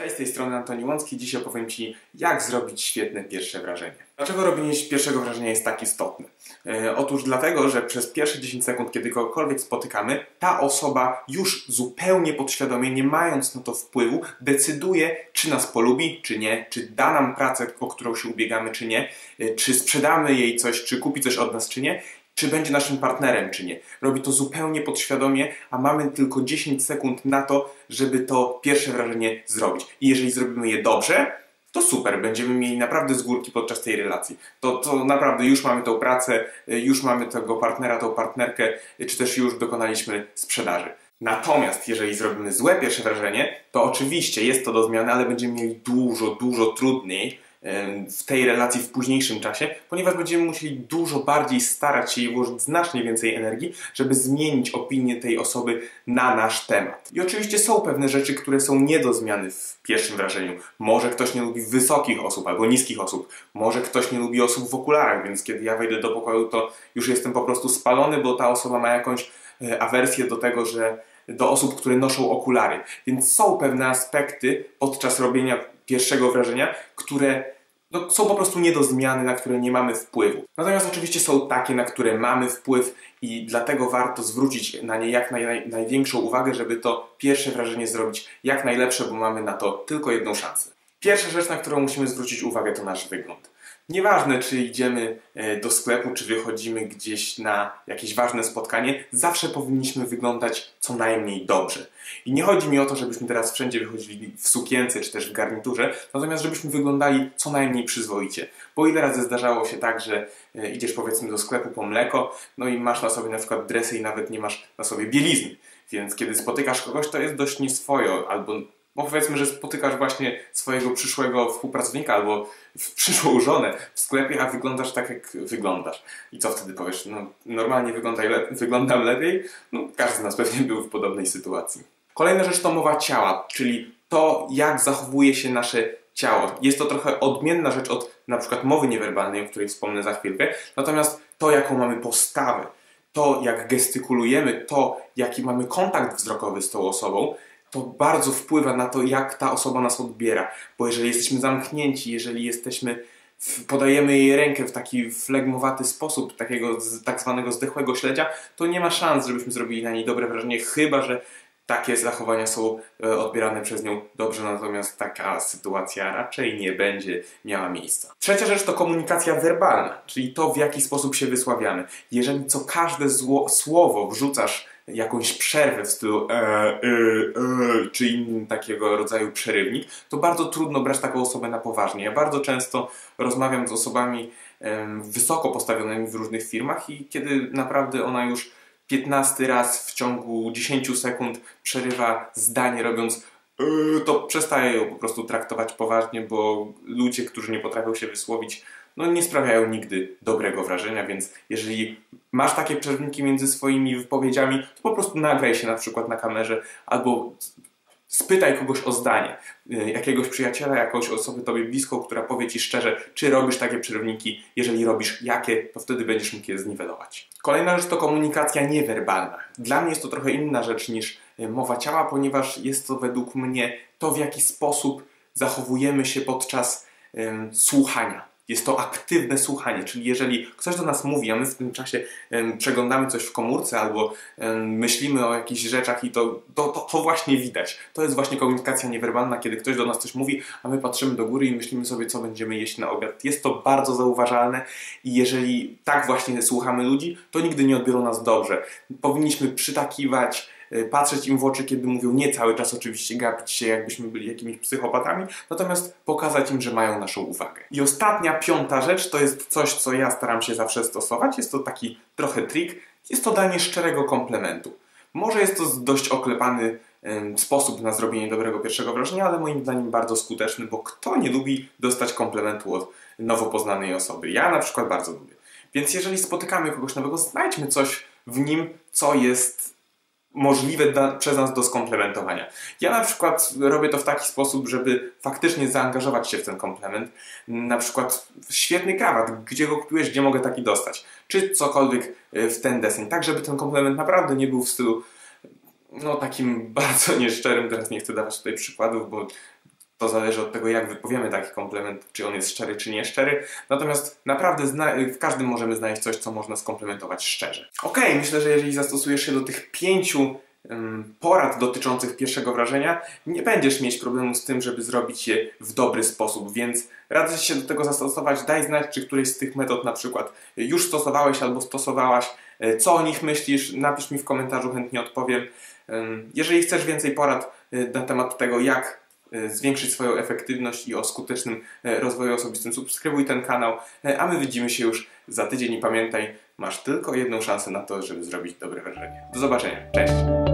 Cześć, z tej strony Antoni Łącki. Dzisiaj opowiem Ci, jak zrobić świetne pierwsze wrażenie. Dlaczego robienie pierwszego wrażenia jest tak istotne? E, otóż dlatego, że przez pierwsze 10 sekund, kiedy kogokolwiek spotykamy, ta osoba już zupełnie podświadomie, nie mając na to wpływu, decyduje, czy nas polubi, czy nie, czy da nam pracę, o którą się ubiegamy, czy nie, e, czy sprzedamy jej coś, czy kupi coś od nas, czy nie czy będzie naszym partnerem, czy nie. Robi to zupełnie podświadomie, a mamy tylko 10 sekund na to, żeby to pierwsze wrażenie zrobić. I jeżeli zrobimy je dobrze, to super, będziemy mieli naprawdę z górki podczas tej relacji. To, to naprawdę już mamy tą pracę, już mamy tego partnera, tą partnerkę, czy też już dokonaliśmy sprzedaży. Natomiast jeżeli zrobimy złe pierwsze wrażenie, to oczywiście jest to do zmiany, ale będziemy mieli dużo, dużo trudniej w tej relacji w późniejszym czasie, ponieważ będziemy musieli dużo bardziej starać się i włożyć znacznie więcej energii, żeby zmienić opinię tej osoby na nasz temat. I oczywiście są pewne rzeczy, które są nie do zmiany w pierwszym wrażeniu. Może ktoś nie lubi wysokich osób albo niskich osób, może ktoś nie lubi osób w okularach, więc kiedy ja wejdę do pokoju, to już jestem po prostu spalony, bo ta osoba ma jakąś e, awersję do tego, że do osób, które noszą okulary. Więc są pewne aspekty podczas robienia pierwszego wrażenia, które no, są po prostu nie do zmiany, na które nie mamy wpływu. Natomiast oczywiście są takie, na które mamy wpływ i dlatego warto zwrócić na nie jak naj, największą uwagę, żeby to pierwsze wrażenie zrobić jak najlepsze, bo mamy na to tylko jedną szansę. Pierwsza rzecz, na którą musimy zwrócić uwagę, to nasz wygląd. Nieważne, czy idziemy e, do sklepu, czy wychodzimy gdzieś na jakieś ważne spotkanie, zawsze powinniśmy wyglądać co najmniej dobrze. I nie chodzi mi o to, żebyśmy teraz wszędzie wychodzili w sukience, czy też w garniturze, natomiast żebyśmy wyglądali co najmniej przyzwoicie. Bo ile razy zdarzało się tak, że e, idziesz powiedzmy do sklepu po mleko, no i masz na sobie na przykład dresy i nawet nie masz na sobie bielizny. Więc kiedy spotykasz kogoś, to jest dość nieswojo, albo powiedzmy, że spotykasz właśnie swojego przyszłego współpracownika albo przyszłą żonę w sklepie, a wyglądasz tak, jak wyglądasz. I co wtedy powiesz? No, normalnie le wyglądam lepiej? No, każdy z nas pewnie był w podobnej sytuacji. Kolejna rzecz to mowa ciała, czyli to, jak zachowuje się nasze ciało. Jest to trochę odmienna rzecz od na przykład mowy niewerbalnej, o której wspomnę za chwilkę, natomiast to, jaką mamy postawę, to, jak gestykulujemy, to, jaki mamy kontakt wzrokowy z tą osobą, to bardzo wpływa na to, jak ta osoba nas odbiera. Bo jeżeli jesteśmy zamknięci, jeżeli jesteśmy, podajemy jej rękę w taki flegmowaty sposób, takiego tak zwanego zdechłego śledzia, to nie ma szans, żebyśmy zrobili na niej dobre wrażenie, chyba że takie zachowania są e, odbierane przez nią dobrze, natomiast taka sytuacja raczej nie będzie miała miejsca. Trzecia rzecz to komunikacja werbalna, czyli to, w jaki sposób się wysławiamy. Jeżeli co każde zło, słowo wrzucasz jakąś przerwę w stylu e, e, e, czy innym takiego rodzaju przerywnik, to bardzo trudno brać taką osobę na poważnie. Ja bardzo często rozmawiam z osobami wysoko postawionymi w różnych firmach i kiedy naprawdę ona już 15 raz w ciągu 10 sekund przerywa zdanie robiąc e, to przestaje ją po prostu traktować poważnie, bo ludzie, którzy nie potrafią się wysłowić, no nie sprawiają nigdy dobrego wrażenia, więc jeżeli masz takie przerwniki między swoimi wypowiedziami, to po prostu nagraj się na przykład na kamerze albo spytaj kogoś o zdanie, y, jakiegoś przyjaciela, jakąś osobę tobie bliską, która powie ci szczerze, czy robisz takie przerywniki, jeżeli robisz jakie, to wtedy będziesz mógł je zniwelować. Kolejna rzecz to komunikacja niewerbalna. Dla mnie jest to trochę inna rzecz niż y, mowa ciała, ponieważ jest to według mnie to, w jaki sposób zachowujemy się podczas um, słuchania jest to aktywne słuchanie, czyli jeżeli ktoś do nas mówi, a my w tym czasie przeglądamy coś w komórce albo myślimy o jakichś rzeczach i to, to, to, to, właśnie widać. To jest właśnie komunikacja niewerbalna, kiedy ktoś do nas coś mówi, a my patrzymy do góry i myślimy sobie, co będziemy jeść na obiad. Jest to bardzo zauważalne i jeżeli tak właśnie słuchamy ludzi, to nigdy nie odbiorą nas dobrze. Powinniśmy przytakiwać, patrzeć im w oczy, kiedy mówią nie cały czas oczywiście gapić się, jakbyśmy byli jakimiś psychopatami, natomiast pokazać im, że mają naszą uwagę. I ostatnia, piąta rzecz to jest coś, co ja staram się zawsze stosować. Jest to taki trochę trik. Jest to danie szczerego komplementu. Może jest to dość oklepany sposób na zrobienie dobrego pierwszego wrażenia, ale moim zdaniem bardzo skuteczny, bo kto nie lubi dostać komplementu od nowo poznanej osoby? Ja na przykład bardzo lubię. Więc jeżeli spotykamy kogoś nowego, znajdźmy coś w nim, co jest możliwe przez nas do skomplementowania. Ja na przykład robię to w taki sposób, żeby faktycznie zaangażować się w ten komplement. Na przykład świetny krawat, gdzie go kupiłeś, gdzie mogę taki dostać, czy cokolwiek e, w ten deseń, tak żeby ten komplement naprawdę nie był w stylu no takim bardzo nieszczerym, teraz nie chcę dawać tutaj przykładów, bo To zależy od tego, jak wypowiemy taki komplement, czy on jest szczery, czy nie szczery. Natomiast naprawdę w każdym możemy znaleźć coś, co można skomplementować szczerze. Ok, myślę, że jeżeli zastosujesz się do tych pięciu porad dotyczących pierwszego wrażenia, nie będziesz mieć problemu z tym, żeby zrobić je w dobry sposób, więc radzę się do tego zastosować. Daj znać, czy któryś z tych metod na przykład już stosowałeś albo stosowałaś, e, co o nich myślisz, napisz mi w komentarzu, chętnie odpowiem. Jeżeli chcesz więcej porad e, na temat tego, jak zwiększyć swoją efektywność i o skutecznym rozwoju osobistym, subskrybuj ten kanał, a my widzimy się już za tydzień i pamiętaj, masz tylko jedną szansę na to, żeby zrobić dobre wrażenie. Do zobaczenia, cześć!